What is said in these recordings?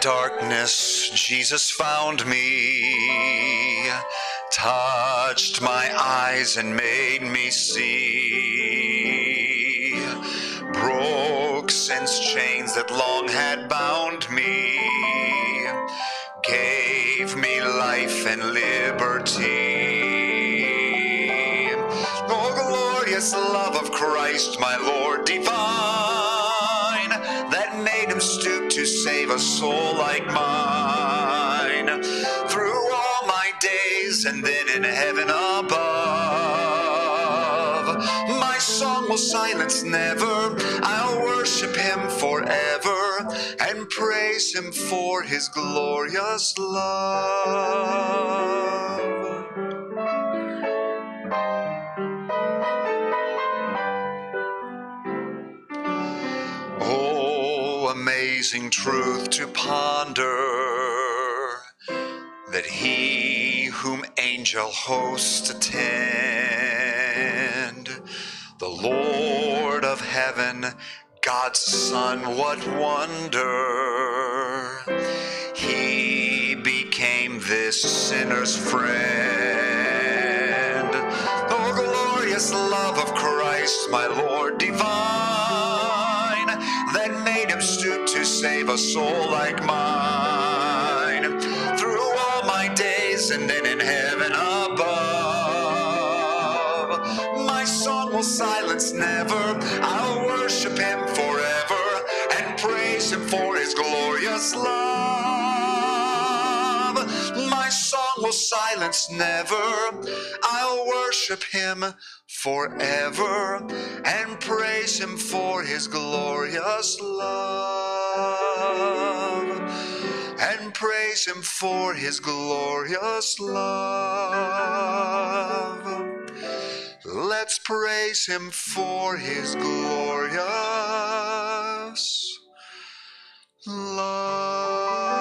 darkness, Jesus found me, touched my eyes and made me see, broke sin's chains that long had bound me, gave me life and liberty. Oh, glorious love of Christ, my Lord divine, a soul like mine. Through all my days and then in heaven above, my song will silence never. I'll worship him forever and praise him for his glorious love. Amazing truth to ponder that he whom angel hosts attend, the Lord of heaven, God's Son, what wonder! He became this sinner's friend. Oh, glorious love of Christ, my Lord divine, save a soul like mine. Through all my days and then in heaven above, my song will silence never. I'll worship him forever and praise him for his glorious love. My song will silence never. I'll worship him forever and praise him for his glorious love. And praise him for his glorious love. Let's praise him for his glorious love.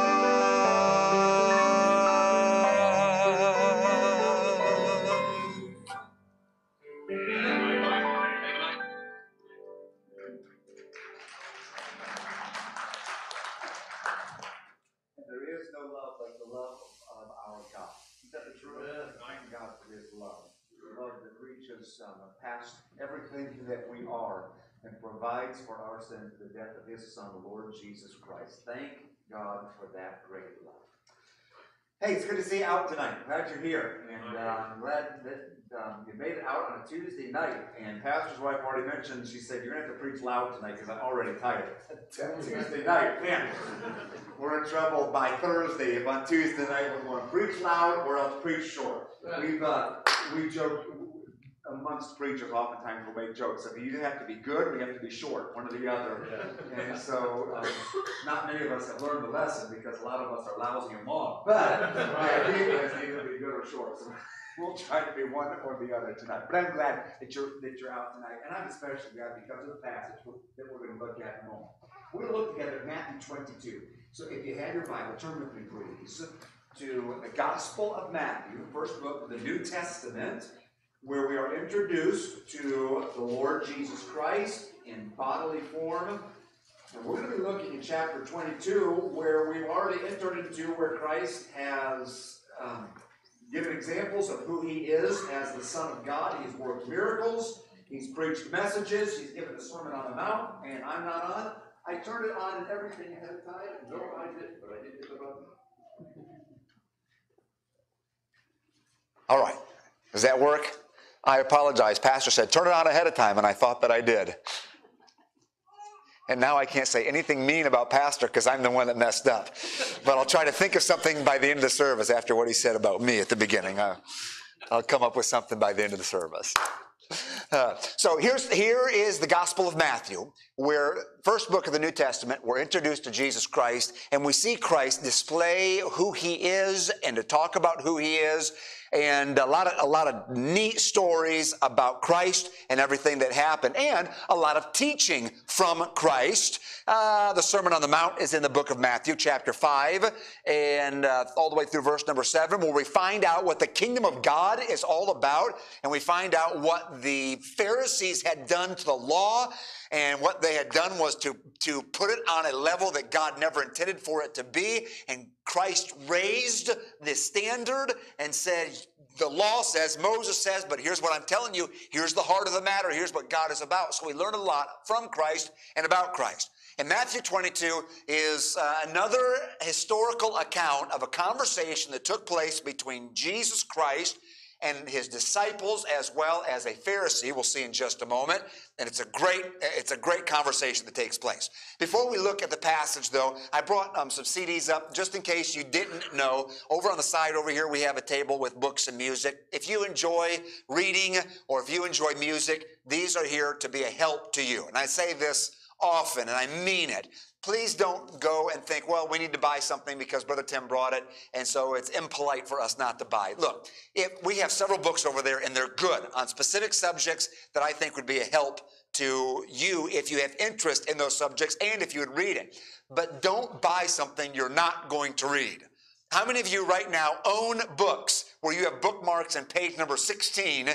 Provides for our sin sins the death of His Son, the Lord Jesus Christ. Thank God for that great love. Hey, it's good to see you out tonight. Glad you're here, and uh, I'm glad that um, you made it out on a Tuesday night. And Pastor's wife already mentioned. She said you're gonna have to preach loud tonight because I'm already tired. Tuesday night, man, we're in trouble by Thursday. If on Tuesday night we're going to preach loud or else preach short. We've uh, we joke amongst preachers. Oftentimes we'll make jokes. If you either have to be good or you have to be short, one or the other. And so, um, not many of us have learned the lesson because a lot of us are lousy and long. But the idea is either be good or short. So we'll try to be one or the other tonight. But I'm glad that you're that you're out tonight, and I'm especially glad because of the passage that we're going to look at in a moment. We're going to look together at Matthew 22. So if you have your Bible, turn with me, please, to the Gospel of Matthew, the first book of the New Testament, where we are introduced to the Lord Jesus Christ in bodily form. And we're going to be looking in chapter 22, where we've already entered into where Christ has um, given examples of who he is as the Son of God. He's worked miracles, he's preached messages, he's given the Sermon on the Mount, and I'm not on. I turned it on and everything ahead of time. No, I didn't, but I did hit the button. All right. Does that work? I apologize. Pastor said, turn it on ahead of time, and I thought that I did. And now I can't say anything mean about Pastor because I'm the one that messed up. But I'll try to think of something by the end of the service after what he said about me at the beginning. I'll, I'll come up with something by the end of the service. Uh, so here's here is the Gospel of Matthew, where first book of the New Testament, we're introduced to Jesus Christ, and we see Christ display who he is and to talk about who he is. And a lot of a lot of neat stories about Christ and everything that happened, and a lot of teaching from Christ. Uh, the Sermon on the Mount is in the book of Matthew, chapter five, and uh, all the way through verse number seven, where we find out what the kingdom of God is all about, and we find out what the Pharisees had done to the law and what they had done was to, to put it on a level that God never intended for it to be. And Christ raised the standard and said, the law says, Moses says, but here's what I'm telling you. Here's the heart of the matter. Here's what God is about. So we learn a lot from Christ and about Christ. And Matthew 22 is uh, another historical account of a conversation that took place between Jesus Christ and his disciples as well as a Pharisee. We'll see in just a moment. And it's a great, it's a great conversation that takes place. Before we look at the passage though, I brought um, some CDs up just in case you didn't know. Over on the side over here, we have a table with books and music. If you enjoy reading or if you enjoy music, these are here to be a help to you. And I say this often, and I mean it. Please don't go and think, well, we need to buy something because Brother Tim brought it, and so it's impolite for us not to buy. Look, we have several books over there, and they're good on specific subjects that I think would be a help to you if you have interest in those subjects and if you would read it. But don't buy something you're not going to read. How many of you right now own books where you have bookmarks and page number 16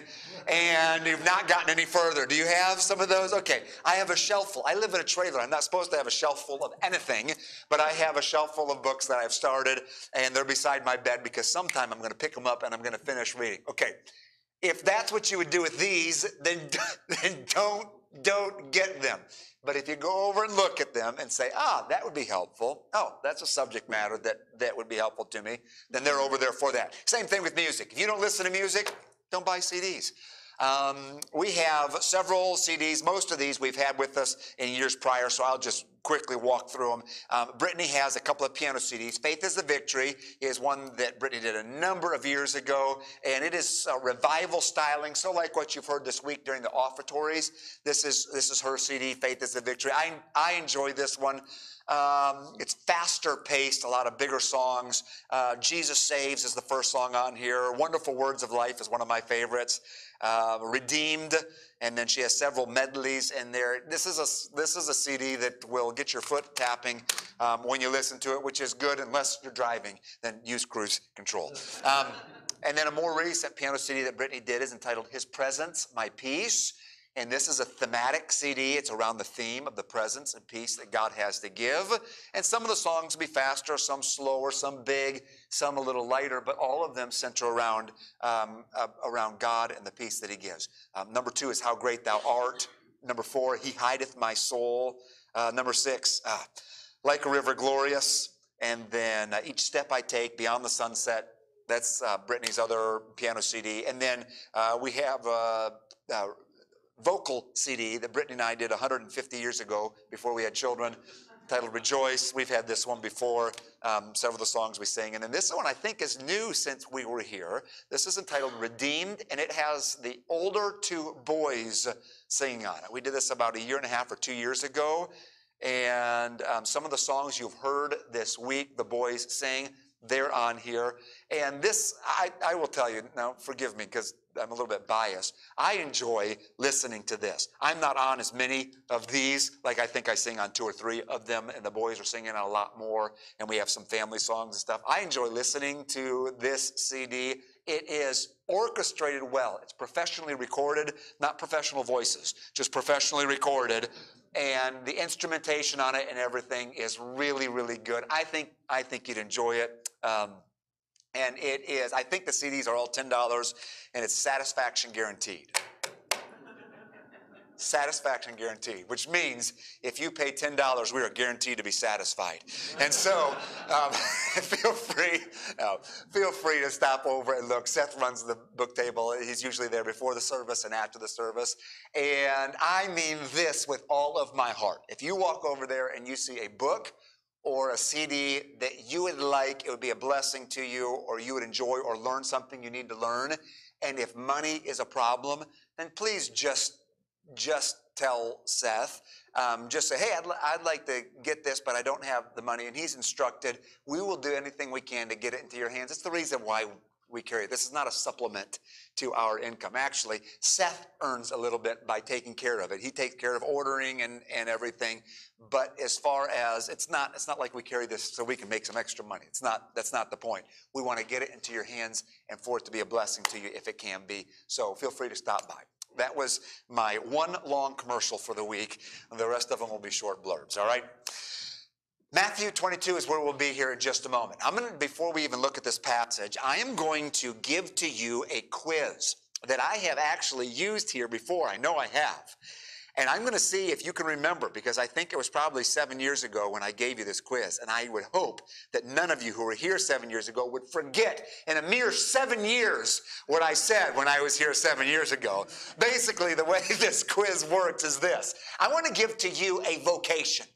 and you've not gotten any further? Do you have some of those? Okay, I have a shelf full. I live in a trailer. I'm not supposed to have a shelf full of anything, but I have a shelf full of books that I've started and they're beside my bed because sometime I'm going to pick them up and I'm going to finish reading. Okay, if that's what you would do with these, then, then don't, don't get them. But if you go over and look at them and say, ah, that would be helpful. Oh, that's a subject matter that, that would be helpful to me. Then they're over there for that. Same thing with music. If you don't listen to music, don't buy CDs. Um, we have several CDs. Most of these we've had with us in years prior, so I'll just quickly walk through them. Um, Brittany has a couple of piano CDs. Faith is the Victory is one that Brittany did a number of years ago, and it is revival styling, so like what you've heard this week during the offertories. This is this is her CD, Faith is the Victory. I, I enjoy this one. Um, it's faster paced, a lot of bigger songs. Uh, Jesus Saves is the first song on here. Wonderful Words of Life is one of my favorites. Uh, Redeemed, and then she has several medleys in there. This is a this is a CD that will get your foot tapping um, when you listen to it, which is good unless you're driving. Then use cruise control. Um, and then a more recent piano CD that Brittany did is entitled "His Presence, My Peace." And this is a thematic CD. It's around the theme of the presence and peace that God has to give. And some of the songs will be faster, some slower, some big, some a little lighter, but all of them center around, um, uh, around God and the peace that He gives. Um, number two is How Great Thou Art. Number four, He Hideth My Soul. Uh, number six, uh, Like a River Glorious. And then uh, Each Step I Take, Beyond the Sunset. That's uh, Brittany's other piano CD. And then uh, we have vocal CD that Brittany and I did 150 years ago before we had children, titled Rejoice. We've had this one before, um, several of the songs we sing. And then this one I think is new since we were here. This is entitled Redeemed, and it has the older two boys singing on it. We did this about a year and a half or two years ago. And um, some of the songs you've heard this week, the boys sing, they're on here. And this, I, I will tell you, now forgive me because I'm a little bit biased. I enjoy listening to this. I'm not on as many of these, like I think I sing on two or three of them, and the boys are singing a lot more, and we have some family songs and stuff. I enjoy listening to this CD. It is orchestrated well. It's professionally recorded, not professional voices, just professionally recorded. And the instrumentation on it and everything is really, really good. I think I think you'd enjoy it. Um, and it is, I think the CDs are all $10 and it's satisfaction guaranteed. satisfaction guaranteed, which means if you pay $10, we are guaranteed to be satisfied. And so um, feel free, no, feel free to stop over and look. Seth runs the book table. He's usually there before the service and after the service. And I mean this with all of my heart. If you walk over there and you see a book, or a CD that you would like, it would be a blessing to you, or you would enjoy or learn something you need to learn. And if money is a problem, then please just just tell Seth. Um, just say, hey, I'd, I'd like to get this, but I don't have the money. And he's instructed, we will do anything we can to get it into your hands. It's the reason why we carry. This is not a supplement to our income. Actually, Seth earns a little bit by taking care of it. He takes care of ordering and, and everything. But as far as it's not, it's not like we carry this so we can make some extra money. It's not, that's not the point. We want to get it into your hands and for it to be a blessing to you if it can be. So feel free to stop by. That was my one long commercial for the week. The rest of them will be short blurbs, all right? Matthew 22 is where we'll be here in just a moment. I'm going to, before we even look at this passage, I am going to give to you a quiz that I have actually used here before. I know I have. And I'm going to see if you can remember because I think it was probably seven years ago when I gave you this quiz. And I would hope that none of you who were here seven years ago would forget in a mere seven years what I said when I was here seven years ago. Basically, the way this quiz works is this I want to give to you a vocation.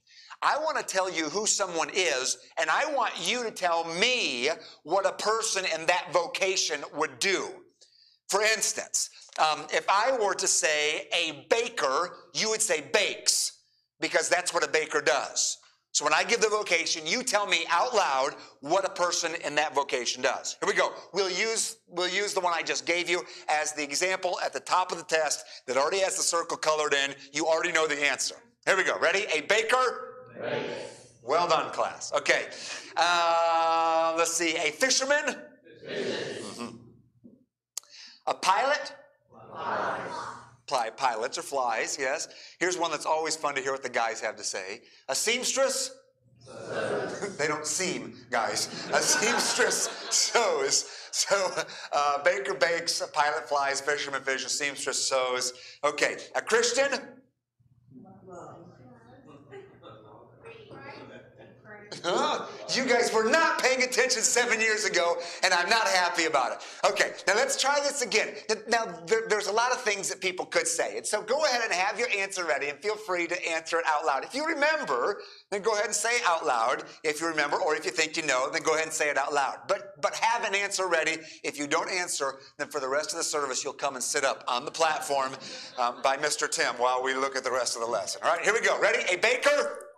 I want to tell you who someone is, and I want you to tell me what a person in that vocation would do. For instance, um, if I were to say a baker, you would say bakes, because that's what a baker does. So when I give the vocation, you tell me out loud what a person in that vocation does. Here we go. We'll use, we'll use the one I just gave you as the example at the top of the test that already has the circle colored in. You already know the answer. Here we go. Ready? A baker? Well done, class. Okay. Uh, let's see. A fisherman? Mm-hmm. A pilot? Fly. Pilots or flies, yes. Here's one that's always fun to hear what the guys have to say. A seamstress? they don't seam, guys. A seamstress sews. So, uh, baker bakes, a pilot flies, fisherman fishes, seamstress sews. Okay, a Christian? Huh? You guys were not paying attention seven years ago, and I'm not happy about it. Okay, now let's try this again. Now, there, there's a lot of things that people could say, and so go ahead and have your answer ready, and feel free to answer it out loud. If you remember, then go ahead and say it out loud. If you remember, or if you think you know, then go ahead and say it out loud. But but have an answer ready. If you don't answer, then for the rest of the service, you'll come and sit up on the platform um, by Mr. Tim while we look at the rest of the lesson. All right, here we go. Ready? A baker.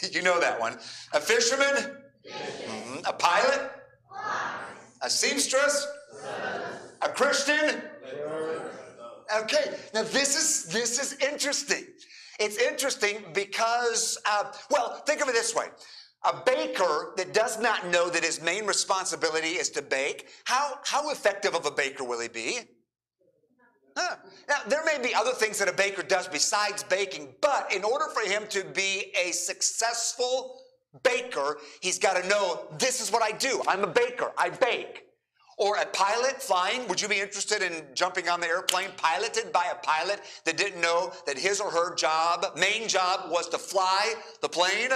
you know that one. A fisherman? Mm-hmm. A pilot? A seamstress? A Christian? Okay, now this is this is interesting. It's interesting because, uh, well, think of it this way. A baker that does not know that his main responsibility is to bake, how, how effective of a baker will he be? Huh. Now, there may be other things that a baker does besides baking, but in order for him to be a successful baker, he's got to know this is what I do. I'm a baker, I bake. Or a pilot flying, would you be interested in jumping on the airplane piloted by a pilot that didn't know that his or her job, main job, was to fly the plane?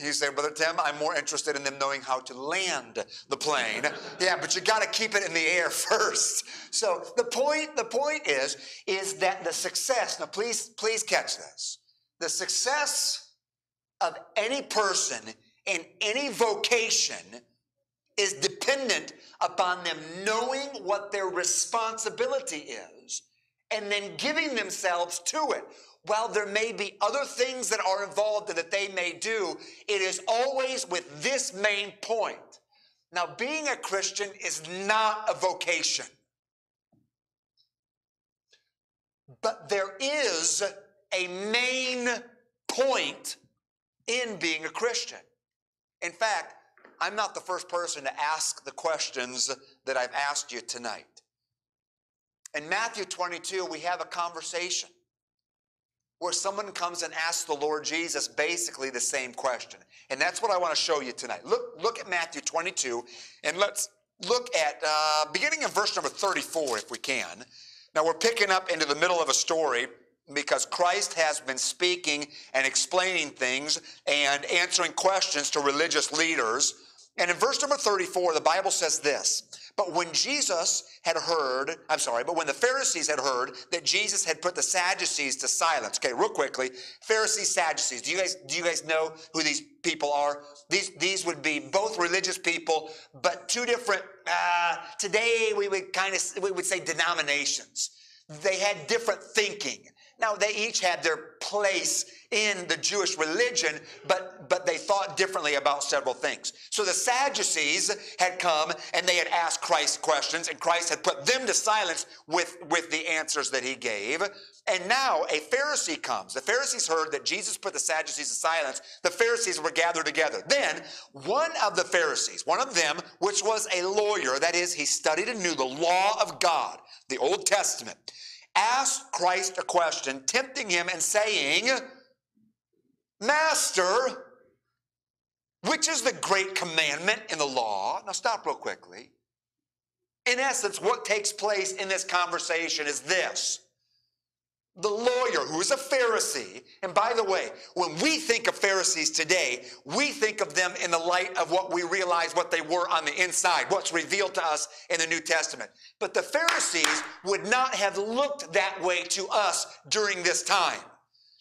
You say, Brother Tim, I'm more interested in them knowing how to land the plane. yeah, but you got to keep it in the air first. So the point, the point is, is that the success. Now, please, please catch this. The success of any person in any vocation is dependent upon them knowing what their responsibility is and then giving themselves to it while there may be other things that are involved that they may do, it is always with this main point. Now, being a Christian is not a vocation. But there is a main point in being a Christian. In fact, I'm not the first person to ask the questions that I've asked you tonight. In Matthew 22, we have a conversation where someone comes and asks the Lord Jesus basically the same question. And that's what I want to show you tonight. Look, look at Matthew 22, and let's look at uh, beginning in verse number 34 if we can. Now we're picking up into the middle of a story because Christ has been speaking and explaining things and answering questions to religious leaders. And in verse number 34, the Bible says this but when Jesus had heard, I'm sorry, but when the Pharisees had heard that Jesus had put the Sadducees to silence. Okay, real quickly, Pharisees, Sadducees. Do you guys do you guys know who these people are? These these would be both religious people, but two different. Uh, today we would kind of we would say denominations. They had different thinking. Now they each had their place in the Jewish religion, but but they thought differently about several things. So the Sadducees had come and they had asked Christ questions, and Christ had put them to silence with, with the answers that he gave. And now a Pharisee comes. The Pharisees heard that Jesus put the Sadducees to silence. The Pharisees were gathered together. Then one of the Pharisees, one of them, which was a lawyer, that is, he studied and knew the law of God, the Old Testament, asked Christ a question, tempting him and saying, Master, which is the great commandment in the law? Now, stop real quickly. In essence, what takes place in this conversation is this the lawyer who is a Pharisee, and by the way, when we think of Pharisees today, we think of them in the light of what we realize what they were on the inside, what's revealed to us in the New Testament. But the Pharisees would not have looked that way to us during this time.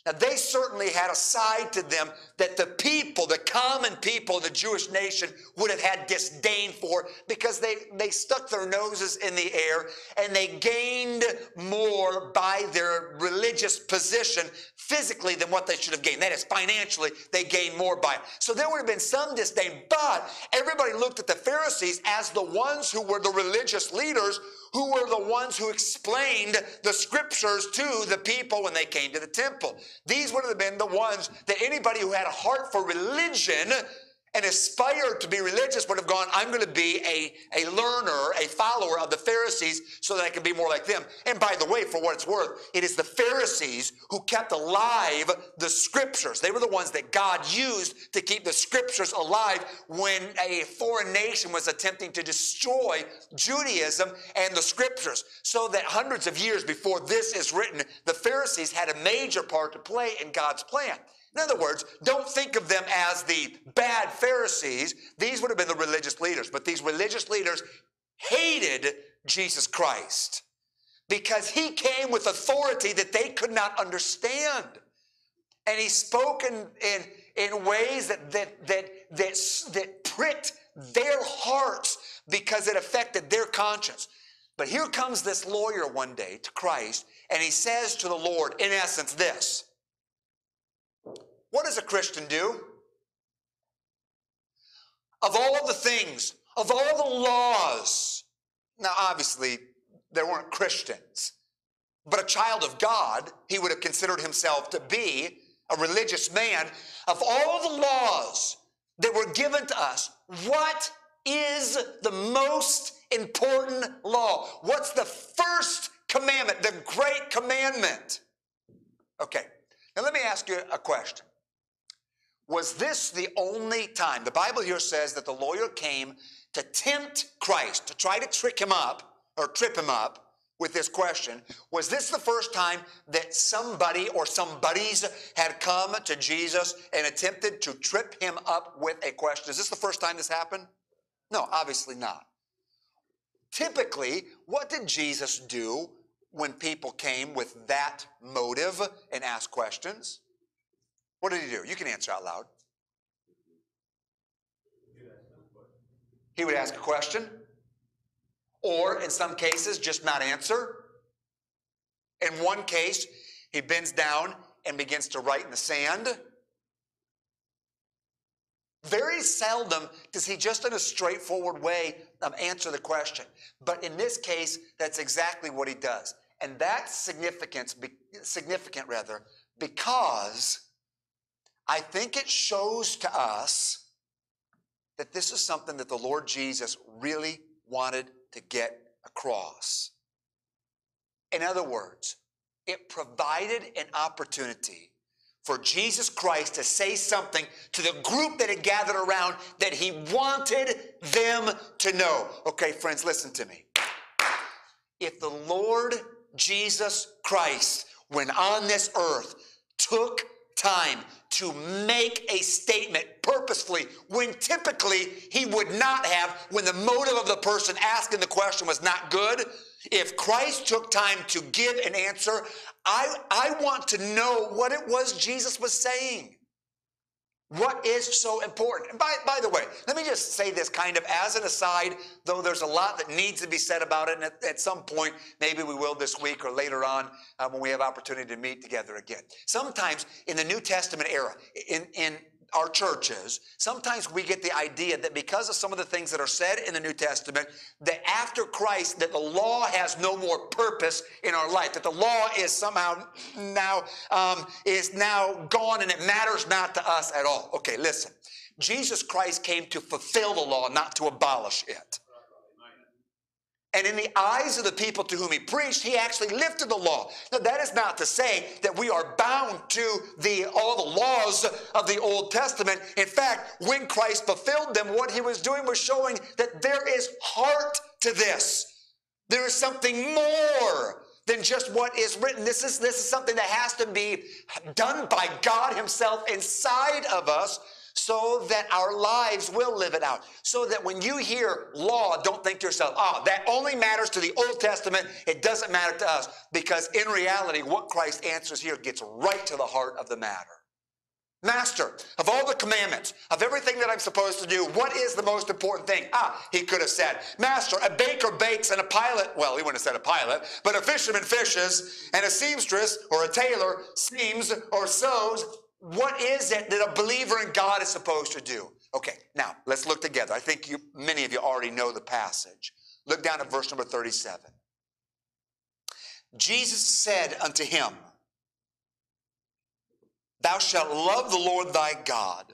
Now, they certainly had a side to them that the people, the common people of the Jewish nation, would have had disdain for because they, they stuck their noses in the air and they gained more by their religious position physically than what they should have gained. That is, financially, they gained more by it. So there would have been some disdain, but everybody looked at the Pharisees as the ones who were the religious leaders who were the ones who explained the scriptures to the people when they came to the temple. These would have been the ones that anybody who had a heart for religion and aspired to be religious would have gone, I'm going to be a, a learner, a follower of the Pharisees so that I can be more like them. And by the way, for what it's worth, it is the Pharisees who kept alive the scriptures. They were the ones that God used to keep the scriptures alive when a foreign nation was attempting to destroy Judaism and the scriptures. So that hundreds of years before this is written, the Pharisees had a major part to play in God's plan. In other words, don't think of them as the bad Pharisees. These would have been the religious leaders, but these religious leaders hated Jesus Christ because he came with authority that they could not understand. And he spoke in, in, in ways that, that, that, that, that pricked their hearts because it affected their conscience. But here comes this lawyer one day to Christ, and he says to the Lord, in essence, this what does a Christian do? Of all the things, of all the laws, now obviously there weren't Christians, but a child of God, he would have considered himself to be a religious man. Of all the laws that were given to us, what is the most important law? What's the first commandment, the great commandment? Okay, now let me ask you a question. Was this the only time? The Bible here says that the lawyer came to tempt Christ, to try to trick him up or trip him up with this question. Was this the first time that somebody or some buddies had come to Jesus and attempted to trip him up with a question? Is this the first time this happened? No, obviously not. Typically, what did Jesus do when people came with that motive and asked questions? What did he do? You can answer out loud. He would ask a question, or in some cases, just not answer. In one case, he bends down and begins to write in the sand. Very seldom does he just in a straightforward way um, answer the question. But in this case, that's exactly what he does. And that's significant, significant rather, because I think it shows to us that this is something that the Lord Jesus really wanted to get across. In other words, it provided an opportunity for Jesus Christ to say something to the group that had gathered around that he wanted them to know. Okay, friends, listen to me. If the Lord Jesus Christ, when on this earth, took time to make a statement purposefully when typically he would not have when the motive of the person asking the question was not good. If Christ took time to give an answer, I, I want to know what it was Jesus was saying. What is so important? And by, by the way, let me just say this kind of as an aside, though there's a lot that needs to be said about it. And at, at some point, maybe we will this week or later on uh, when we have opportunity to meet together again. Sometimes in the New Testament era, in, in our churches, sometimes we get the idea that because of some of the things that are said in the New Testament, that after Christ, that the law has no more purpose in our life, that the law is somehow now um, is now gone and it matters not to us at all. Okay, listen. Jesus Christ came to fulfill the law, not to abolish it. And in the eyes of the people to whom he preached, he actually lifted the law. Now, that is not to say that we are bound to the, all the laws of the Old Testament. In fact, when Christ fulfilled them, what he was doing was showing that there is heart to this. There is something more than just what is written. This is, this is something that has to be done by God Himself inside of us so that our lives will live it out. So that when you hear law, don't think to yourself, oh, that only matters to the Old Testament. It doesn't matter to us. Because in reality, what Christ answers here gets right to the heart of the matter. Master, of all the commandments, of everything that I'm supposed to do, what is the most important thing? Ah, he could have said, Master, a baker bakes and a pilot, well, he wouldn't have said a pilot, but a fisherman fishes, and a seamstress or a tailor seams or sews what is it that a believer in God is supposed to do? Okay, now let's look together. I think you, many of you already know the passage. Look down at verse number 37. Jesus said unto him, Thou shalt love the Lord thy God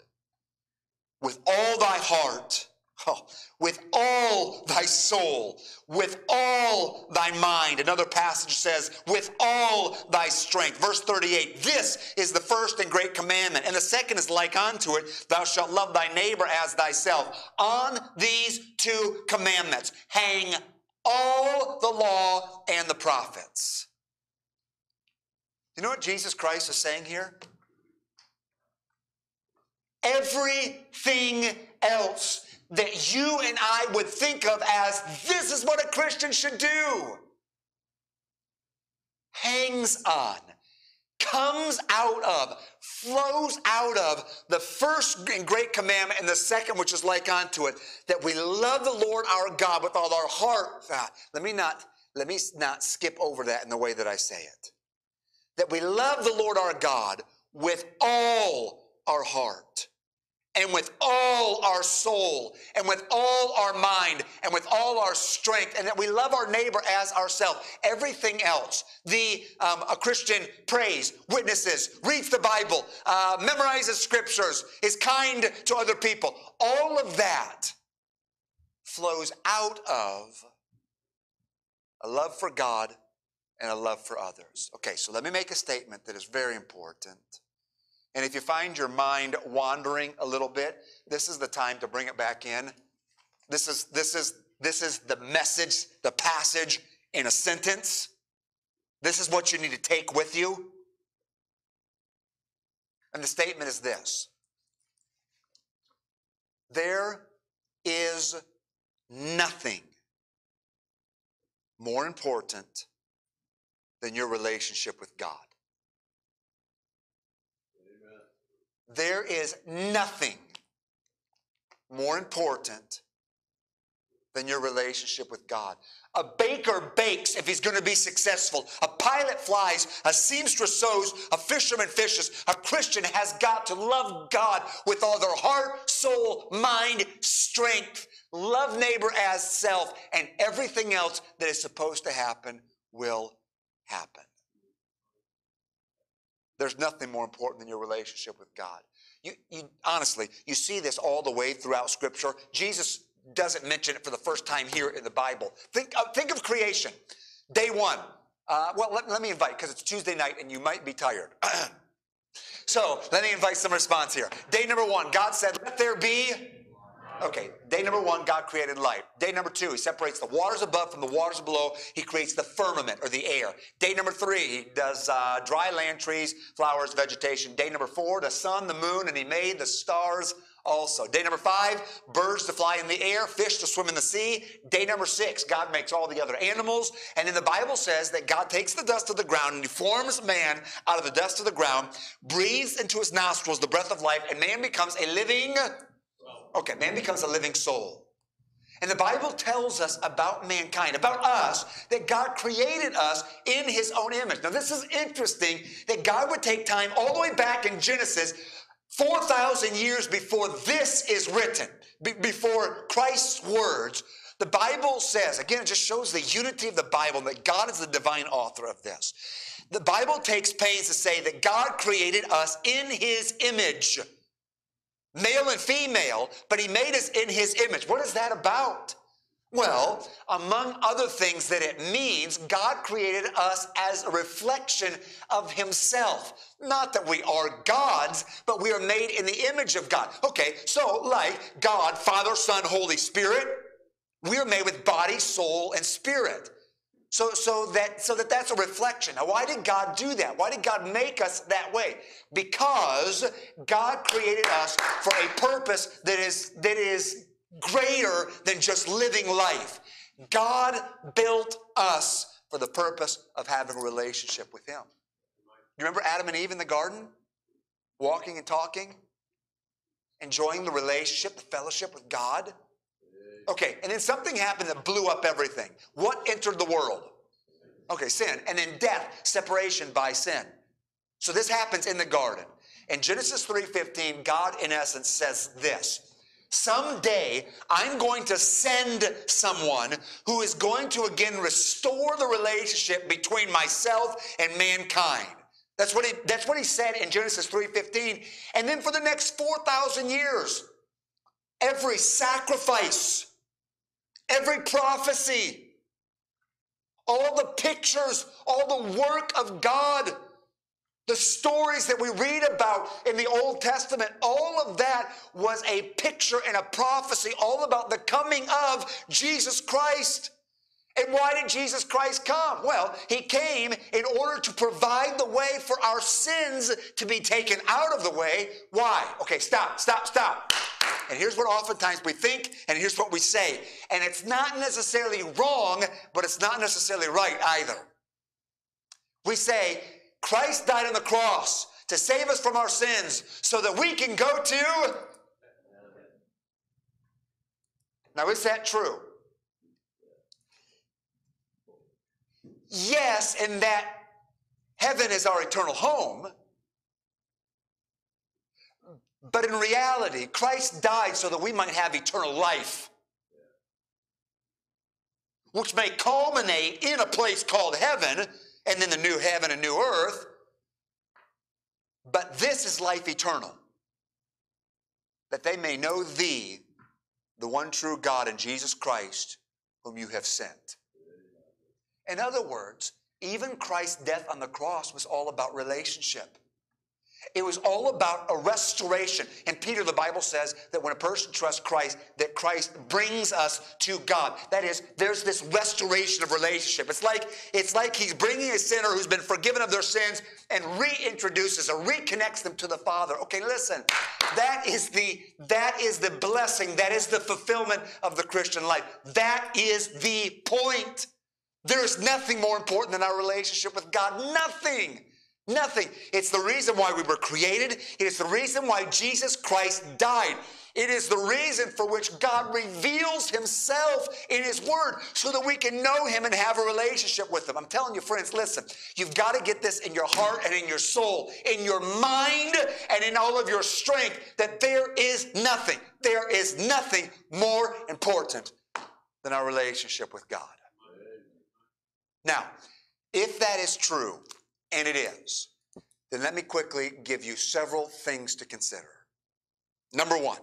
with all thy heart Oh, with all thy soul, with all thy mind. Another passage says, with all thy strength. Verse 38 This is the first and great commandment. And the second is like unto it Thou shalt love thy neighbor as thyself. On these two commandments hang all the law and the prophets. You know what Jesus Christ is saying here? Everything else that you and I would think of as this is what a Christian should do hangs on, comes out of, flows out of the first great commandment and the second, which is like unto it, that we love the Lord our God with all our heart. Ah, let me not let me not skip over that in the way that I say it. That we love the Lord our God with all our heart and with all our soul and with all our mind and with all our strength and that we love our neighbor as ourselves. Everything else the um, a christian prays witnesses reads the bible uh, memorizes scriptures is kind to other people. All of that flows out of a love for god and a love for others. Okay so let me make a statement that is very important and if you find your mind wandering a little bit, this is the time to bring it back in. This is, this is, this is the message, the passage in a sentence. This is what you need to take with you. And the statement is this There is nothing more important than your relationship with God. There is nothing more important than your relationship with God. A baker bakes if he's going to be successful. A pilot flies. A seamstress sews. A fisherman fishes. A Christian has got to love God with all their heart, soul, mind, strength. Love neighbor as self, and everything else that is supposed to happen will happen. There's nothing more important than your relationship with God. You, you, honestly, you see this all the way throughout Scripture. Jesus doesn't mention it for the first time here in the Bible. Think, uh, think of creation. Day one. Uh, well, let, let me invite, because it's Tuesday night and you might be tired. so let me invite some response here. Day number one, God said, Let there be Okay, day number one, God created light. Day number two, He separates the waters above from the waters below. He creates the firmament or the air. Day number three, He does uh, dry land, trees, flowers, vegetation. Day number four, the sun, the moon, and He made the stars also. Day number five, birds to fly in the air, fish to swim in the sea. Day number six, God makes all the other animals. And then the Bible says that God takes the dust of the ground and he forms man out of the dust of the ground, breathes into his nostrils the breath of life, and man becomes a living, okay, man becomes a living soul. And the Bible tells us about mankind, about us, that God created us in his own image. Now, this is interesting that God would take time all the way back in Genesis 4,000 years before this is written, be- before Christ's words, the Bible says, again, it just shows the unity of the Bible, that God is the divine author of this. The Bible takes pains to say that God created us in his image, male and female, but he made us in his image. What is that about? Well, among other things that it means, God created us as a reflection of Himself. Not that we are gods, but we are made in the image of God. Okay, so like God, Father, Son, Holy Spirit, we are made with body, soul, and spirit. So, so that so that that's a reflection. Now, why did God do that? Why did God make us that way? Because God created us for a purpose that is that is greater than just living life. God built us for the purpose of having a relationship with Him. You remember Adam and Eve in the garden? Walking and talking? Enjoying the relationship, the fellowship with God? Okay, and then something happened that blew up everything. What entered the world? Okay, sin. And then death, separation by sin. So this happens in the garden. In Genesis 3:15, God in essence says this. Someday I'm going to send someone who is going to again restore the relationship between myself and mankind. That's what he, that's what he said in Genesis 3:15. And then for the next 4,000 years, every sacrifice, every prophecy, all the pictures, all the work of God the stories that we read about in the Old Testament, all of that was a picture and a prophecy all about the coming of Jesus Christ. And why did Jesus Christ come? Well, he came in order to provide the way for our sins to be taken out of the way. Why? Okay, stop, stop, stop. And here's what oftentimes we think, and here's what we say. And it's not necessarily wrong, but it's not necessarily right either. We say, Christ died on the cross to save us from our sins so that we can go to. Now, is that true? Yes, in that heaven is our eternal home. But in reality, Christ died so that we might have eternal life, which may culminate in a place called heaven and then the new heaven and new earth. But this is life eternal, that they may know thee, the one true God, and Jesus Christ, whom you have sent. In other words, even Christ's death on the cross was all about relationship. It was all about a restoration. And Peter, the Bible says that when a person trusts Christ, that Christ brings us to God. That is, there's this restoration of relationship. It's like, it's like he's bringing a sinner who's been forgiven of their sins and reintroduces or reconnects them to the Father. Okay, listen. That is the that is the blessing. That is the fulfillment of the Christian life. That is the point. There is nothing more important than our relationship with God. Nothing. Nothing. It's the reason why we were created. It is the reason why Jesus Christ died. It is the reason for which God reveals himself in his word so that we can know him and have a relationship with him. I'm telling you, friends, listen, you've got to get this in your heart and in your soul, in your mind and in all of your strength that there is nothing, there is nothing more important than our relationship with God. Now, if that is true, and it is, then let me quickly give you several things to consider. Number one,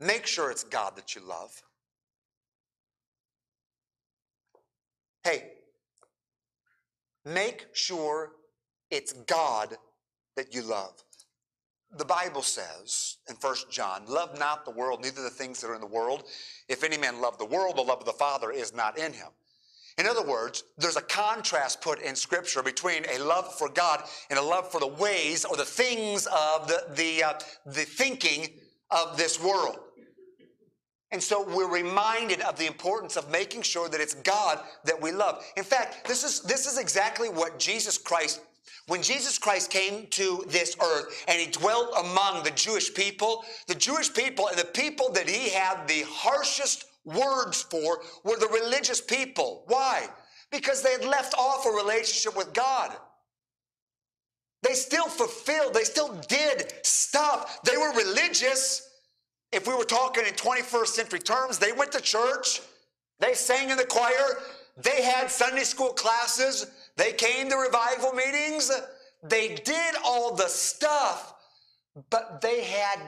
make sure it's God that you love. Hey, make sure it's God that you love. The Bible says in 1 John, love not the world, neither the things that are in the world. If any man love the world, the love of the Father is not in him. In other words, there's a contrast put in Scripture between a love for God and a love for the ways or the things of the, the, uh, the thinking of this world. And so we're reminded of the importance of making sure that it's God that we love. In fact, this is, this is exactly what Jesus Christ, when Jesus Christ came to this earth and he dwelt among the Jewish people, the Jewish people and the people that he had the harshest words for were the religious people. Why? Because they had left off a relationship with God. They still fulfilled, they still did stuff. They were religious. If we were talking in 21st century terms, they went to church, they sang in the choir, they had Sunday school classes, they came to revival meetings, they did all the stuff, but they had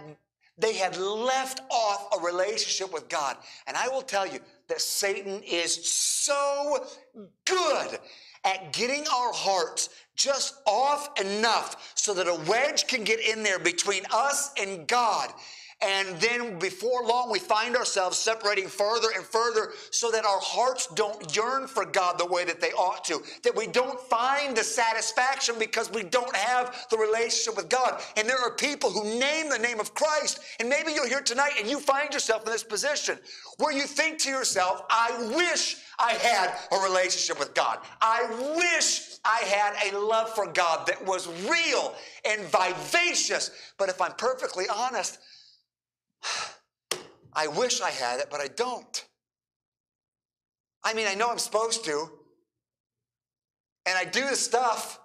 they had left off a relationship with God. And I will tell you that Satan is so good at getting our hearts just off enough so that a wedge can get in there between us and God. And then before long, we find ourselves separating further and further so that our hearts don't yearn for God the way that they ought to. That we don't find the satisfaction because we don't have the relationship with God. And there are people who name the name of Christ. And maybe you're here tonight and you find yourself in this position where you think to yourself, I wish I had a relationship with God. I wish I had a love for God that was real and vivacious. But if I'm perfectly honest, I wish I had it, but I don't. I mean, I know I'm supposed to, and I do the stuff.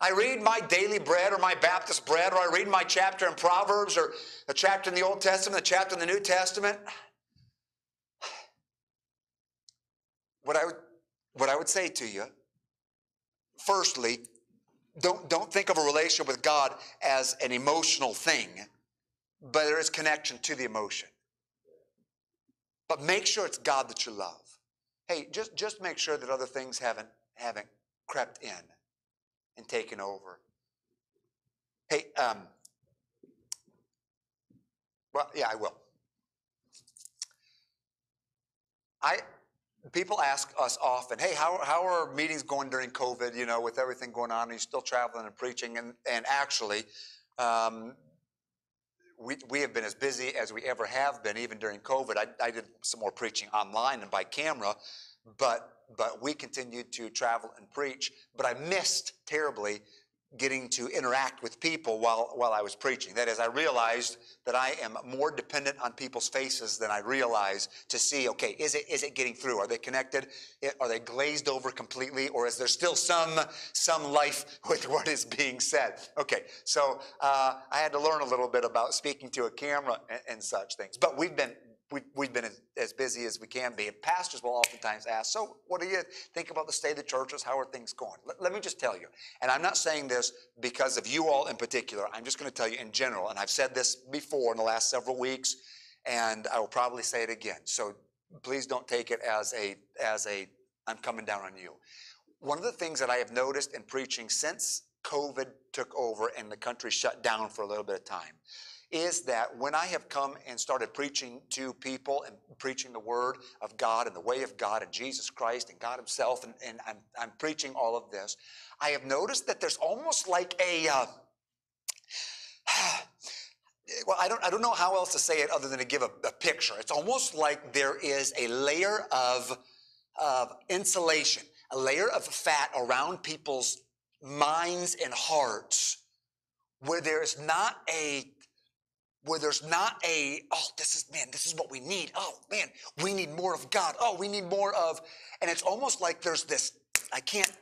I read my daily bread or my Baptist bread, or I read my chapter in Proverbs or a chapter in the Old Testament, a chapter in the New Testament. What I would, what I would say to you, firstly, don't, don't think of a relationship with God as an emotional thing but there is connection to the emotion. But make sure it's God that you love. Hey, just, just make sure that other things haven't, haven't crept in and taken over. Hey, um, well, yeah, I will. I people ask us often, hey, how, how are meetings going during COVID, you know, with everything going on? Are you're still traveling and preaching? And, and actually, um, we, we have been as busy as we ever have been, even during COVID. I, I did some more preaching online and by camera, but but we continued to travel and preach. But I missed terribly getting to interact with people while, while I was preaching. That is, I realized that I am more dependent on people's faces than I realize to see, okay, is it, is it getting through? Are they connected? Are they glazed over completely? Or is there still some, some life with what is being said? Okay, so uh, I had to learn a little bit about speaking to a camera and, and such things. But we've been we've, we've been as, as, busy as we can be. And pastors will oftentimes ask, So, what do you think about the state of the churches? How are things going? Let me just tell you, and I'm not saying this because of you all in particular. I'm just going to tell you in general. And I've said this before in the last several weeks, and I will probably say it again. So, please don't take it as a, as a, I'm coming down on you. One of the things that I have noticed in preaching since COVID took over and the country shut down for a little bit of time is that when I have come and started preaching to people and preaching the word of God and the way of God and Jesus Christ and God Himself, and, and I'm, I'm preaching all of this, I have noticed that there's almost like a. Uh, well, I don't, I don't know how else to say it other than to give a, a picture. It's almost like there is a layer of, of insulation, a layer of fat around people's minds and hearts where there's not a where there's not a, oh, this is, man, this is what we need. Oh, man, we need more of God. Oh, we need more of, and it's almost like there's this, I can't,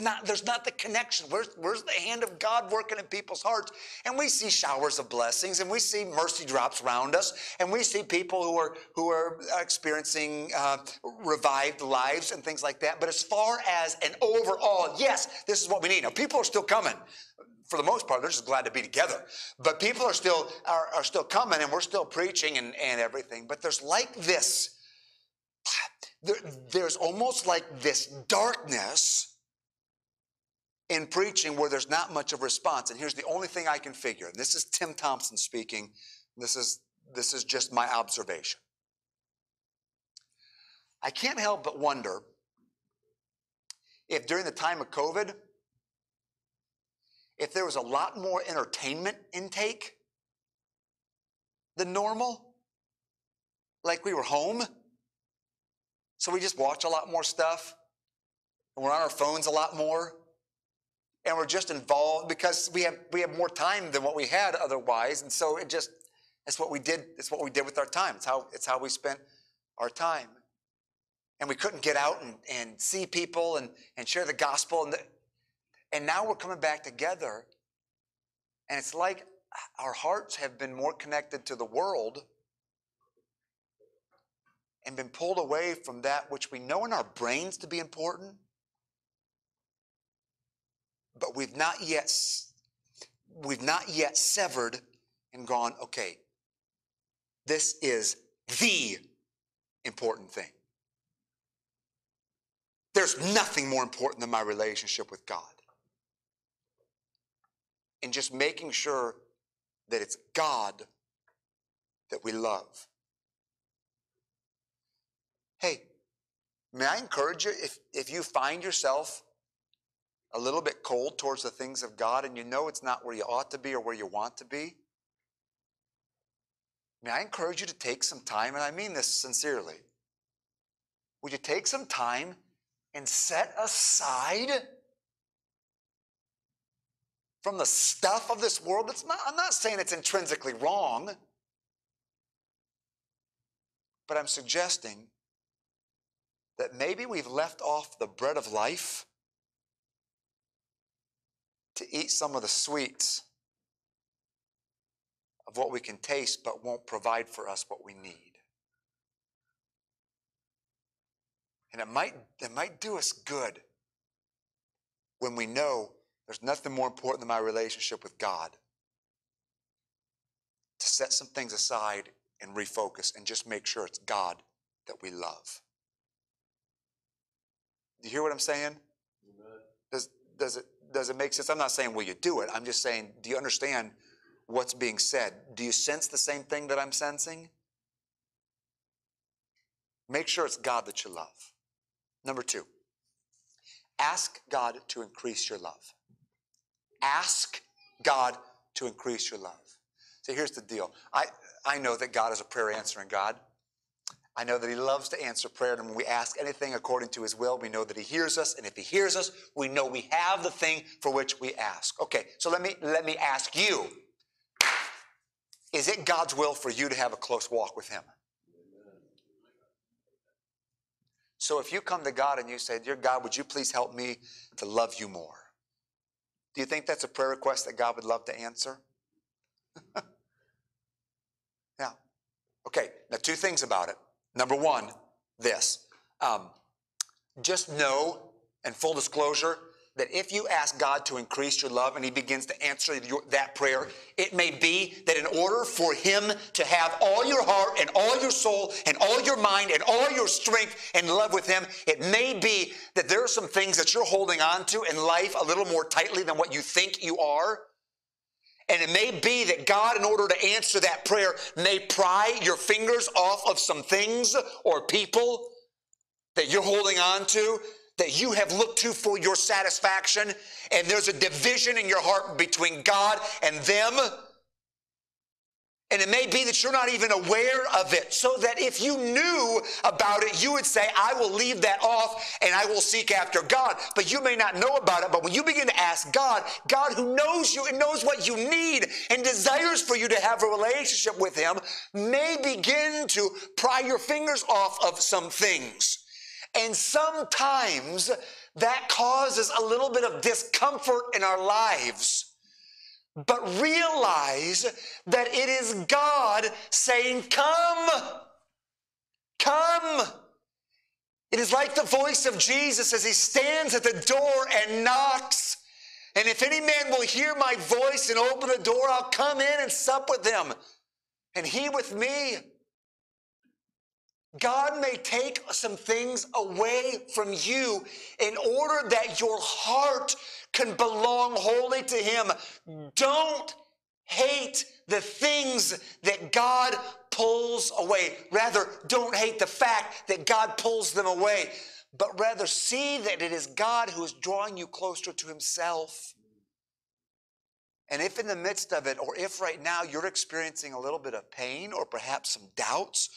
not, there's not the connection. Where's, where's the hand of God working in people's hearts? And we see showers of blessings and we see mercy drops around us and we see people who are, who are experiencing uh, revived lives and things like that. But as far as an overall, yes, this is what we need. Now, people are still coming for the most part, they're just glad to be together. But people are still are, are still coming, and we're still preaching and, and everything. But there's like this. There, there's almost like this darkness in preaching where there's not much of response. And here's the only thing I can figure. And this is Tim Thompson speaking. This is this is just my observation. I can't help but wonder if during the time of COVID, if there was a lot more entertainment intake than normal, like we were home. So we just watch a lot more stuff, and we're on our phones a lot more, and we're just involved because we have we have more time than what we had otherwise, and so it just it's what we did. It's what we did with our time. It's how it's how we spent our time, and we couldn't get out and, and see people and and share the gospel, and the, and now we're coming back together, and it's like our hearts have been more connected to the world and been pulled away from that which we know in our brains to be important, but we've not yet we've not yet severed and gone, okay, this is the important thing. There's nothing more important than my relationship with God. And just making sure that it's God that we love. Hey, may I encourage you if, if you find yourself a little bit cold towards the things of God and you know it's not where you ought to be or where you want to be, may I encourage you to take some time, and I mean this sincerely. Would you take some time and set aside from the stuff of this world? That's not, I'm not saying it's intrinsically wrong, but I'm suggesting that maybe we've left off the bread of life to eat some of the sweets of what we can taste but won't provide for us what we need. And it might, it might do us good when we know there's nothing more important than my relationship with God. To set some things aside and refocus and just make sure it's God that we love. Do you hear what I'm saying? Does, does, it, does it make sense? I'm not saying will you do it. I'm just saying, do you understand what's being said? Do you sense the same thing that I'm sensing? Make sure it's God that you love. Number two, ask God to increase your love. Ask God to increase your love. So here's the deal. I, I know that God is a prayer answering God. I know that He loves to answer prayer, and when we ask anything according to His will, we know that He hears us, and if He hears us, we know we have the thing for which we ask. Okay, so let me let me ask you: Is it God's will for you to have a close walk with Him? So if you come to God and you say, "Dear God, would you please help me to love you more?" Do you think that's a prayer request that God would love to answer? yeah. Okay, now two things about it. Number one, this. Um, just know, and full disclosure, that if you ask God to increase your love and He begins to answer your, that prayer, it may be that in order for Him to have all your heart and all your soul and all your mind and all your strength and love with Him, it may be that there are some things that you're holding on to in life a little more tightly than what you think you are. And it may be that God, in order to answer that prayer, may pry your fingers off of some things or people that you're holding on to that you have looked to for your satisfaction. And there's a division in your heart between God and them. And it may be that you're not even aware of it, so that if you knew about it, you would say, I will leave that off and I will seek after God. But you may not know about it. But when you begin to ask God, God who knows you and knows what you need and desires for you to have a relationship with Him, may begin to pry your fingers off of some things. And sometimes that causes a little bit of discomfort in our lives but realize that it is God saying, Come, come. It is like the voice of Jesus as he stands at the door and knocks. And if any man will hear my voice and open the door, I'll come in and sup with him, and he with me. God may take some things away from you in order that your heart can belong wholly to Him. Don't hate the things that God pulls away. Rather, don't hate the fact that God pulls them away, but rather see that it is God who is drawing you closer to Himself. And if in the midst of it, or if right now you're experiencing a little bit of pain, or perhaps some doubts,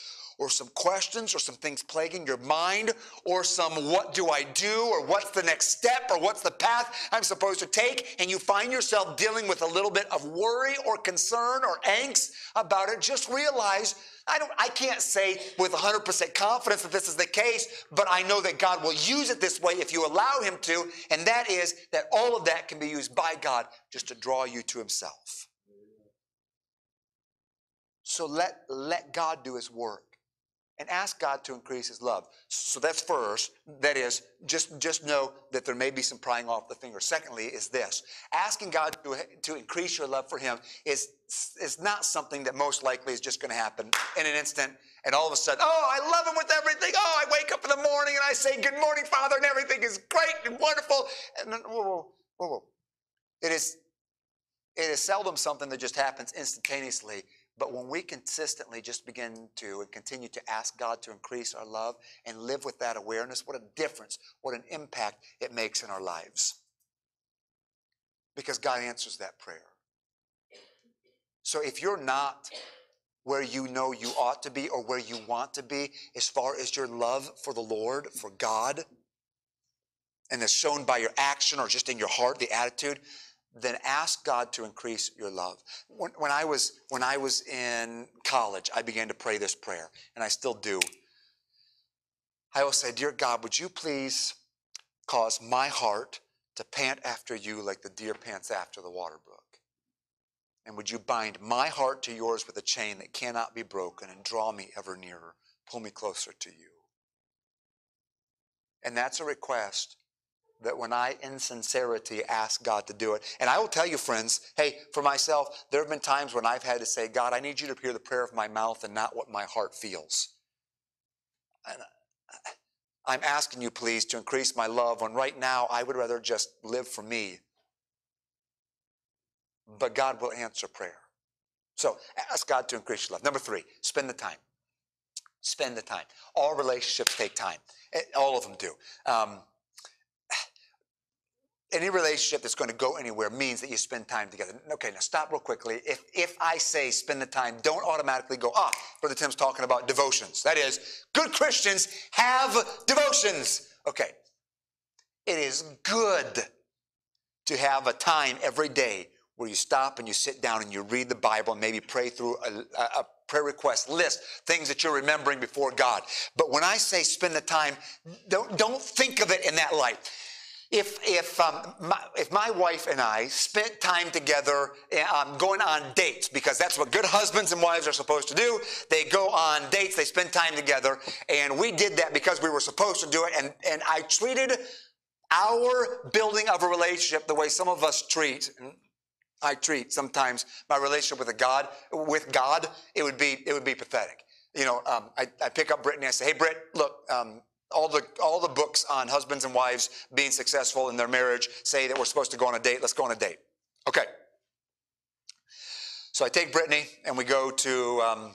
or some questions, or some things plaguing your mind, or some what do I do, or what's the next step, or what's the path I'm supposed to take, and you find yourself dealing with a little bit of worry or concern or angst about it, just realize I don't I can't say with 100% confidence that this is the case, but I know that God will use it this way if you allow him to, and that is that all of that can be used by God just to draw you to himself. So let let God do his work and ask God to increase his love. So that's first. That is, just, just know that there may be some prying off the finger. Secondly, is this asking God to, to increase your love for him is, is not something that most likely is just going to happen in an instant. And all of a sudden, oh, I love him with everything. Oh, I wake up in the morning and I say, Good morning, Father, and everything is great and wonderful. And then, whoa, whoa, whoa, whoa. It is, it is seldom something that just happens instantaneously. But when we consistently just begin to and continue to ask God to increase our love and live with that awareness, what a difference, what an impact it makes in our lives. Because God answers that prayer. So if you're not where you know you ought to be or where you want to be as far as your love for the Lord, for God, and that's shown by your action or just in your heart, the attitude, then ask God to increase your love. When, when, I was, when I was in college, I began to pray this prayer, and I still do. I will say, Dear God, would you please cause my heart to pant after you like the deer pants after the water brook? And would you bind my heart to yours with a chain that cannot be broken and draw me ever nearer, pull me closer to you? And that's a request that when I, in sincerity, ask God to do it, and I will tell you, friends, hey, for myself, there have been times when I've had to say, God, I need you to hear the prayer of my mouth and not what my heart feels. And I'm asking you, please, to increase my love when right now I would rather just live for me. But God will answer prayer. So ask God to increase your love. Number three, spend the time. Spend the time. All relationships take time. Eh, all of them do. Um, any relationship that's going to go anywhere means that you spend time together. Okay, now stop real quickly. If if I say spend the time, don't automatically go, ah, Brother Tim's talking about devotions. That is, good Christians have devotions. Okay. It is good to have a time every day where you stop and you sit down and you read the Bible and maybe pray through a, a prayer request list, things that you're remembering before God. But when I say spend the time, don't, don't think of it in that light if if um, my, if my wife and I spent time together um, going on dates because that's what good husbands and wives are supposed to do. They go on dates, they spend time together, and we did that because we were supposed to do it. And and I treated our building of a relationship the way some of us treat. I treat sometimes my relationship with a God with God. It would be it would be pathetic. You know, um, I, I pick up Brittany. And I say, "Hey, Britt, look, um, all the all the books on husbands and wives being successful in their marriage say that we're supposed to go on a date. Let's go on a date. Okay. So I take Brittany and we go to um,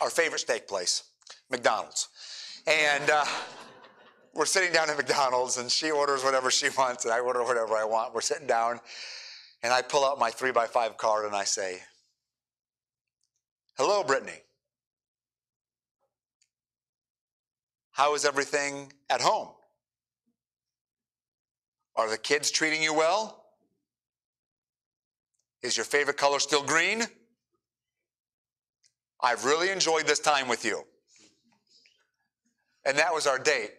our favorite steak place, McDonald's, and uh, we're sitting down at McDonald's and she orders whatever she wants and I order whatever I want. We're sitting down and I pull out my three by five card and I say, "Hello, Brittany." How is everything at home? Are the kids treating you well? Is your favorite color still green? I've really enjoyed this time with you. And that was our date.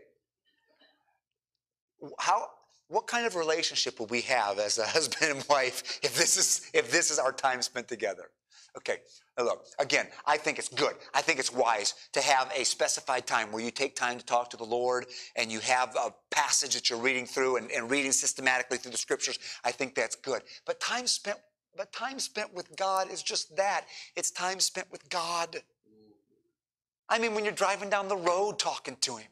How what kind of relationship will we have as a husband and wife if this is if this is our time spent together? Okay, look, again, I think it's good. I think it's wise to have a specified time where you take time to talk to the Lord and you have a passage that you're reading through and, and reading systematically through the scriptures. I think that's good. But time spent but time spent with God is just that. It's time spent with God. I mean, when you're driving down the road talking to Him,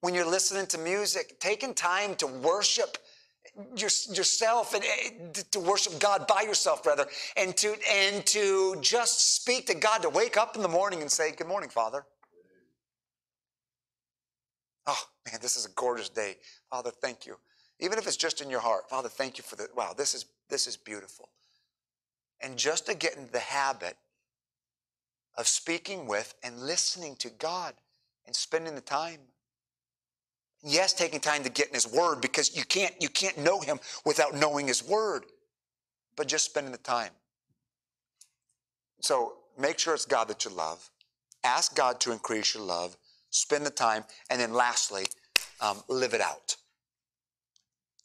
when you're listening to music, taking time to worship your, yourself and eh, to worship God by yourself, rather, and to and to just speak to God, to wake up in the morning and say, "Good morning, Father." Oh man, this is a gorgeous day, Father. Thank you. Even if it's just in your heart, Father, thank you for the wow. This is this is beautiful. And just to get into the habit of speaking with and listening to God and spending the time. Yes, taking time to get in his word because you can't you can't know him without knowing his word. But just spending the time. So make sure it's God that you love. Ask God to increase your love. Spend the time. And then lastly, um, live it out.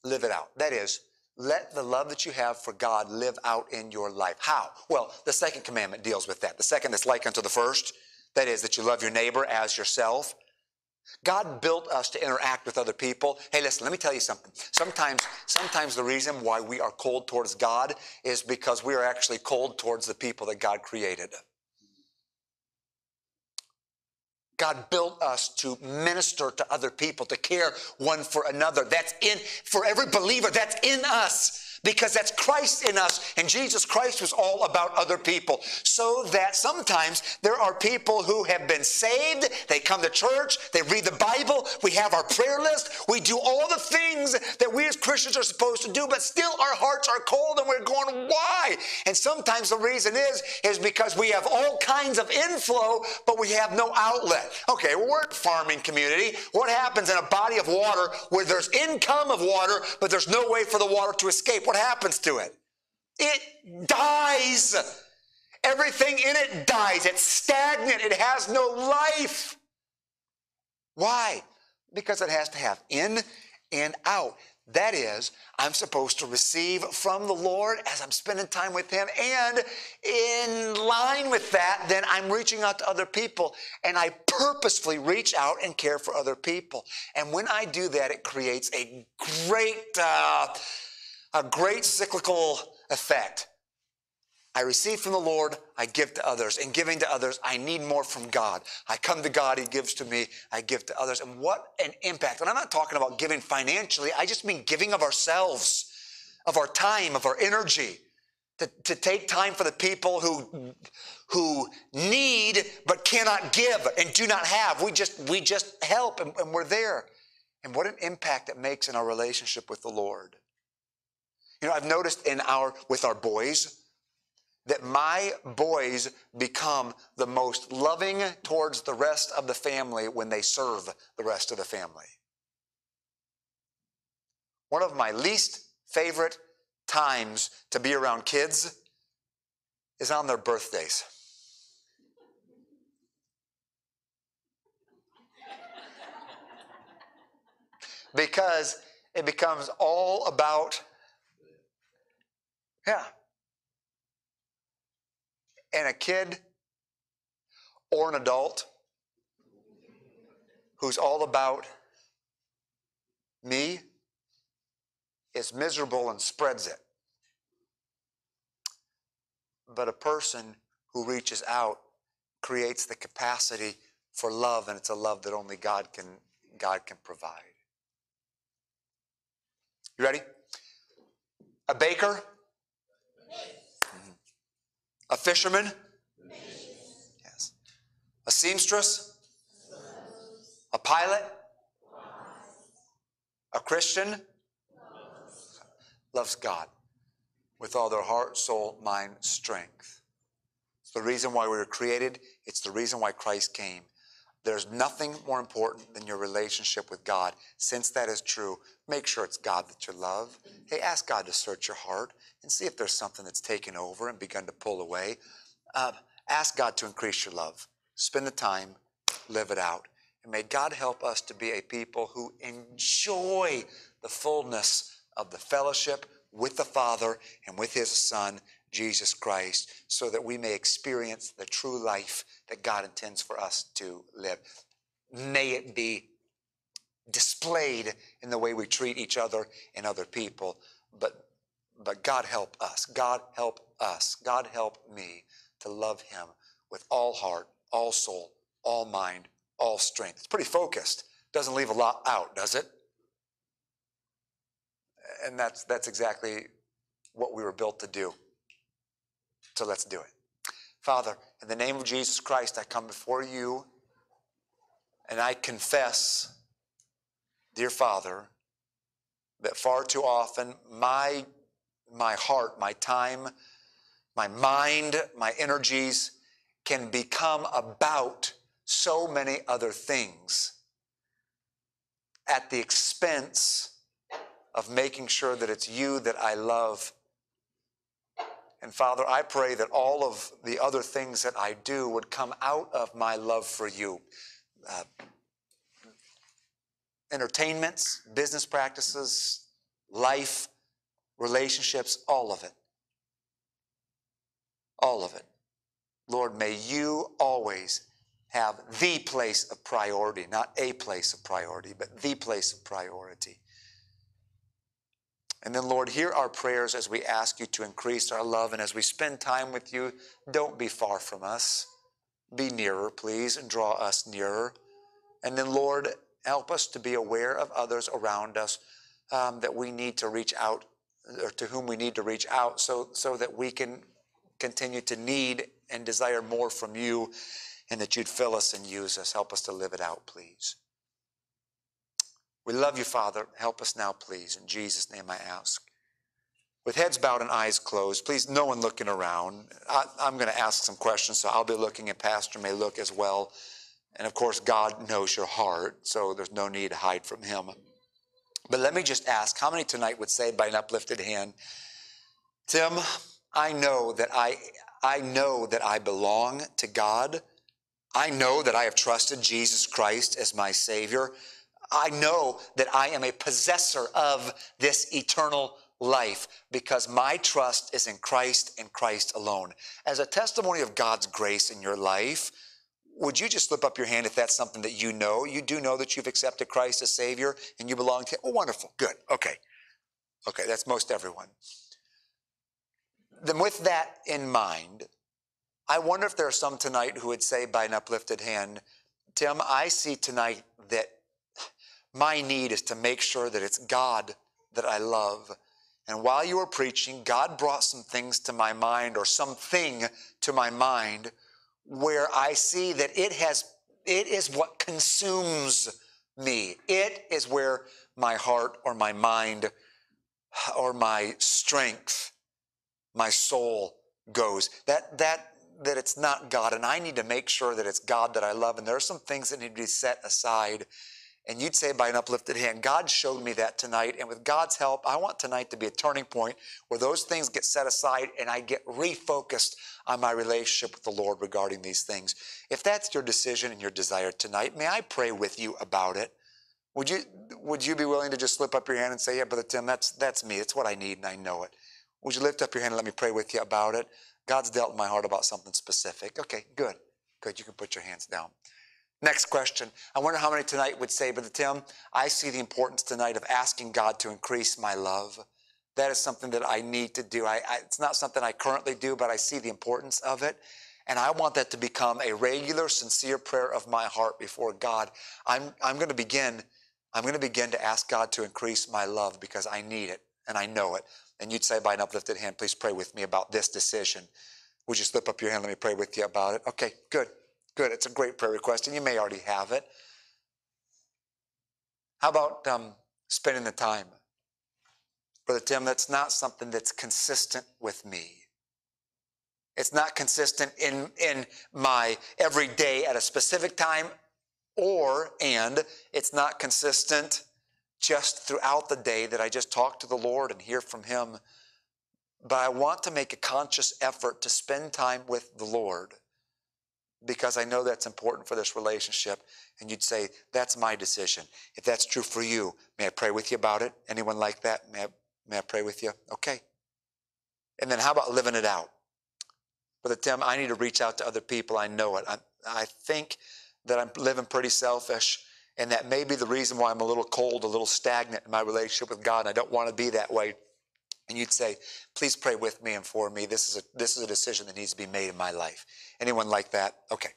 Live it out. That is, let the love that you have for God live out in your life. How? Well, the second commandment deals with that. The second that's like unto the first, that is, that you love your neighbor as yourself. God built us to interact with other people. Hey, listen, let me tell you something. Sometimes, sometimes the reason why we are cold towards God is because we are actually cold towards the people that God created. God built us to minister to other people, to care one for another. That's in, for every believer, that's in us because that's Christ in us, and Jesus Christ was all about other people. So that sometimes there are people who have been saved, they come to church, they read the Bible, we have our prayer list, we do all the things that we as Christians are supposed to do, but still our hearts are cold and we're going, why? And sometimes the reason is, is because we have all kinds of inflow, but we have no outlet. Okay, well, we're a farming community. What happens in a body of water where there's income of water, but there's no way for the water to escape? What happens to it? It dies. Everything in it dies. It's stagnant. It has no life. Why? Because it has to have in and out. That is, I'm supposed to receive from the Lord as I'm spending time with Him. And in line with that, then I'm reaching out to other people and I purposefully reach out and care for other people. And when I do that, it creates a great, uh, a great cyclical effect. I receive from the Lord, I give to others. In giving to others, I need more from God. I come to God, He gives to me, I give to others. And what an impact. And I'm not talking about giving financially, I just mean giving of ourselves, of our time, of our energy. To, to take time for the people who, who need but cannot give and do not have. We just, we just help and, and we're there. And what an impact it makes in our relationship with the Lord. You know, I've noticed in our with our boys that my boys become the most loving towards the rest of the family when they serve the rest of the family. One of my least favorite times to be around kids is on their birthdays. because it becomes all about yeah. And a kid or an adult who's all about me is miserable and spreads it. But a person who reaches out creates the capacity for love, and it's a love that only God can, God can provide. You ready? A baker a fisherman? Yes. A seamstress? A pilot? A Christian? Loves God with all their heart, soul, mind, strength. It's the reason why we were created. It's the reason why Christ came. There's nothing more important than your relationship with God. Since that is true, make sure it's God that you love. Hey, ask God to search your heart and see if there's something that's taken over and begun to pull away. Uh, ask God to increase your love. Spend the time, live it out. And may God help us to be a people who enjoy the fullness of the fellowship with the Father and with His Son, Jesus Christ, so that we may experience the true life that God intends for us to live. May it be displayed in the way we treat each other and other people. But, but God help us. God help us. God help me to love Him with all heart, all soul, all mind, all strength. It's pretty focused. Doesn't leave a lot out, does it? and that's that's exactly what we were built to do. So let's do it. Father, in the name of Jesus Christ, I come before you and I confess, dear Father, that far too often my my heart, my time, my mind, my energies can become about so many other things at the expense of making sure that it's you that I love. And Father, I pray that all of the other things that I do would come out of my love for you. Uh, entertainments, business practices, life, relationships, all of it. All of it. Lord, may you always have the place of priority, not a place of priority, but the place of priority. And then, Lord, hear our prayers as we ask you to increase our love. And as we spend time with you, don't be far from us. Be nearer, please, and draw us nearer. And then, Lord, help us to be aware of others around us um, that we need to reach out, or to whom we need to reach out, so, so that we can continue to need and desire more from you, and that you'd fill us and use us. Help us to live it out, please. We love you, Father. Help us now, please. In Jesus' name I ask. With heads bowed and eyes closed, please, no one looking around. I, am going to ask some questions, so I'll be looking, and Pastor may look as well. And of course, God knows your heart, so there's no need to hide from Him. But let me just ask how many tonight would say by an uplifted hand, Tim, I know that I, I know that I belong to God. I know that I have trusted Jesus Christ as my Savior. I know that I am a possessor of this eternal life because my trust is in Christ and Christ alone. As a testimony of God's grace in your life, would you just slip up your hand if that's something that you know? You do know that you've accepted Christ as Savior and you belong to Him? Oh, wonderful. Good. Okay. Okay, that's most everyone. Then, with that in mind, I wonder if there are some tonight who would say by an uplifted hand, Tim, I see tonight that my need is to make sure that it's God that I love. And while you were preaching, God brought some things to my mind or something to my mind where I see that it has it is what consumes me. It is where my heart or my mind or my strength, my soul goes. That that that it's not God and I need to make sure that it's God that I love and there are some things that need to be set aside and you'd say by an uplifted hand, God showed me that tonight. And with God's help, I want tonight to be a turning point where those things get set aside and I get refocused on my relationship with the Lord regarding these things. If that's your decision and your desire tonight, may I pray with you about it? Would you, would you be willing to just slip up your hand and say, Yeah, Brother Tim, that's, that's me. It's what I need and I know it. Would you lift up your hand and let me pray with you about it? God's dealt in my heart about something specific. Okay, good. Good. You can put your hands down. Next question. I wonder how many tonight would say, Brother Tim, I see the importance tonight of asking God to increase my love. That is something that I need to do. I, I, it's not something I currently do, but I see the importance of it. And I want that to become a regular, sincere prayer of my heart before God. I'm, I'm going to begin, I'm going to begin to ask God to increase my love because I need it and I know it. And you'd say by an uplifted hand, please pray with me about this decision. Would you slip up your hand? Let me pray with you about it. Okay, good. Good. It's a great prayer request, and you may already have it. How about um, spending the time? Brother Tim, that's not something that's consistent with me. It's not consistent in, in my every day at a specific time, or, and it's not consistent just throughout the day that I just talk to the Lord and hear from Him. But I want to make a conscious effort to spend time with the Lord because I know that's important for this relationship. And you'd say, That's my decision. If that's true for you, may I pray with you about it? Anyone like that? May I, may I pray with you? Okay. And then how about living it out? Brother Tim, I need to reach out to other people. I know it. I, I think that I'm living pretty selfish, and that may be the reason why I'm a little cold, a little stagnant in my relationship with God. And I don't want to be that way. And you'd say, please pray with me and for me. This is a, this is a decision that needs to be made in my life. Anyone like that? Okay.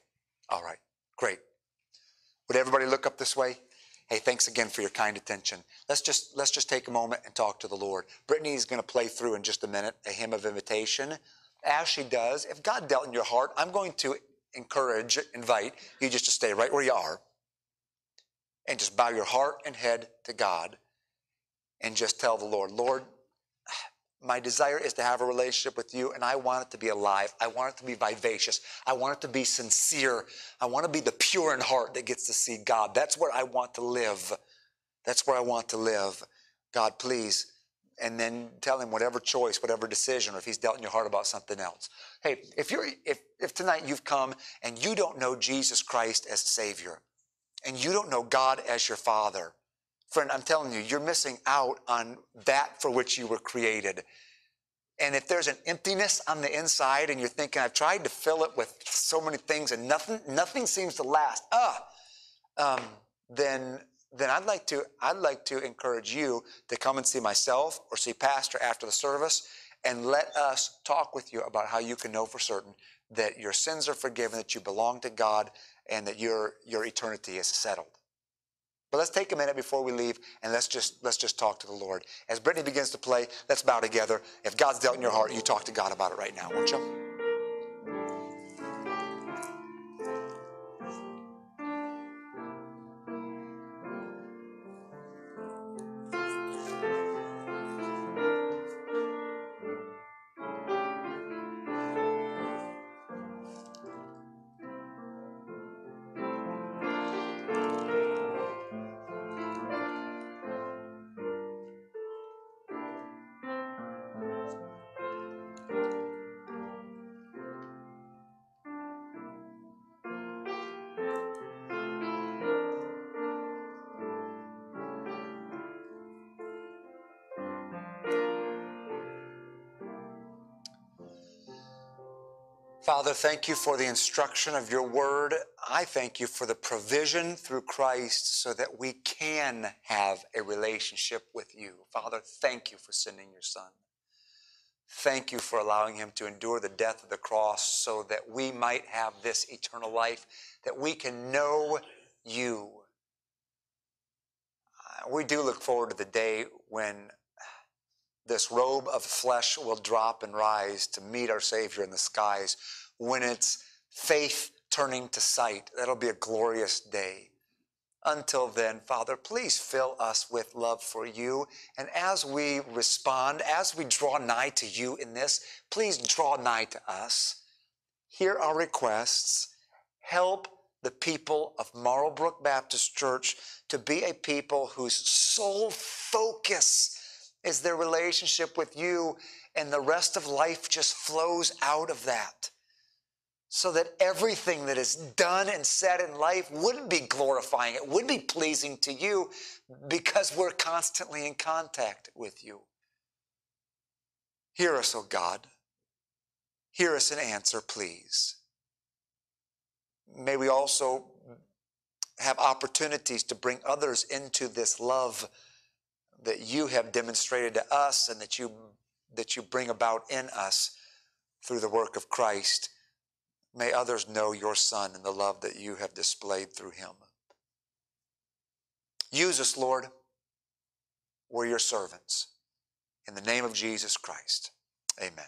All right. Great. Would everybody look up this way? Hey, thanks again for your kind attention. Let's just let's just take a moment and talk to the Lord. Brittany's going to play through in just a minute a hymn of invitation. As she does, if God dealt in your heart, I'm going to encourage, invite you just to stay right where you are and just bow your heart and head to God and just tell the Lord, Lord, my desire is to have a relationship with you and I want it to be alive. I want it to be vivacious. I want it to be sincere. I want to be the pure in heart that gets to see God. That's where I want to live. That's where I want to live. God, please. And then tell him whatever choice, whatever decision, or if he's dealt in your heart about something else. Hey, if you're if if tonight you've come and you don't know Jesus Christ as Savior, and you don't know God as your Father, Friend, I'm telling you, you're missing out on that for which you were created. And if there's an emptiness on the inside and you're thinking, I've tried to fill it with so many things and nothing, nothing seems to last, ah, um, then, then I'd like to, I'd like to encourage you to come and see myself or see Pastor after the service and let us talk with you about how you can know for certain that your sins are forgiven, that you belong to God, and that your, your eternity is settled. But let's take a minute before we leave and let's just let's just talk to the Lord. As Brittany begins to play, let's bow together. If God's dealt in your heart, you talk to God about it right now, won't you? Father, thank you for the instruction of your word. I thank you for the provision through Christ so that we can have a relationship with you. Father, thank you for sending your son. Thank you for allowing him to endure the death of the cross so that we might have this eternal life, that we can know you. Uh, We do look forward to the day when this robe of flesh will drop and rise to meet our Savior in the skies. When it's faith turning to sight, that'll be a glorious day. Until then, Father, please fill us with love for you. And as we respond, as we draw nigh to you in this, please draw nigh to us. Hear our requests. Help the people of Marlbrook Baptist Church to be a people whose sole focus is their relationship with you, and the rest of life just flows out of that. So that everything that is done and said in life wouldn't be glorifying, it wouldn't be pleasing to you because we're constantly in contact with you. Hear us, O God. Hear us and answer, please. May we also have opportunities to bring others into this love that you have demonstrated to us and that you that you bring about in us through the work of Christ. May others know your son and the love that you have displayed through him. Use us, Lord. We're your servants. In the name of Jesus Christ. Amen.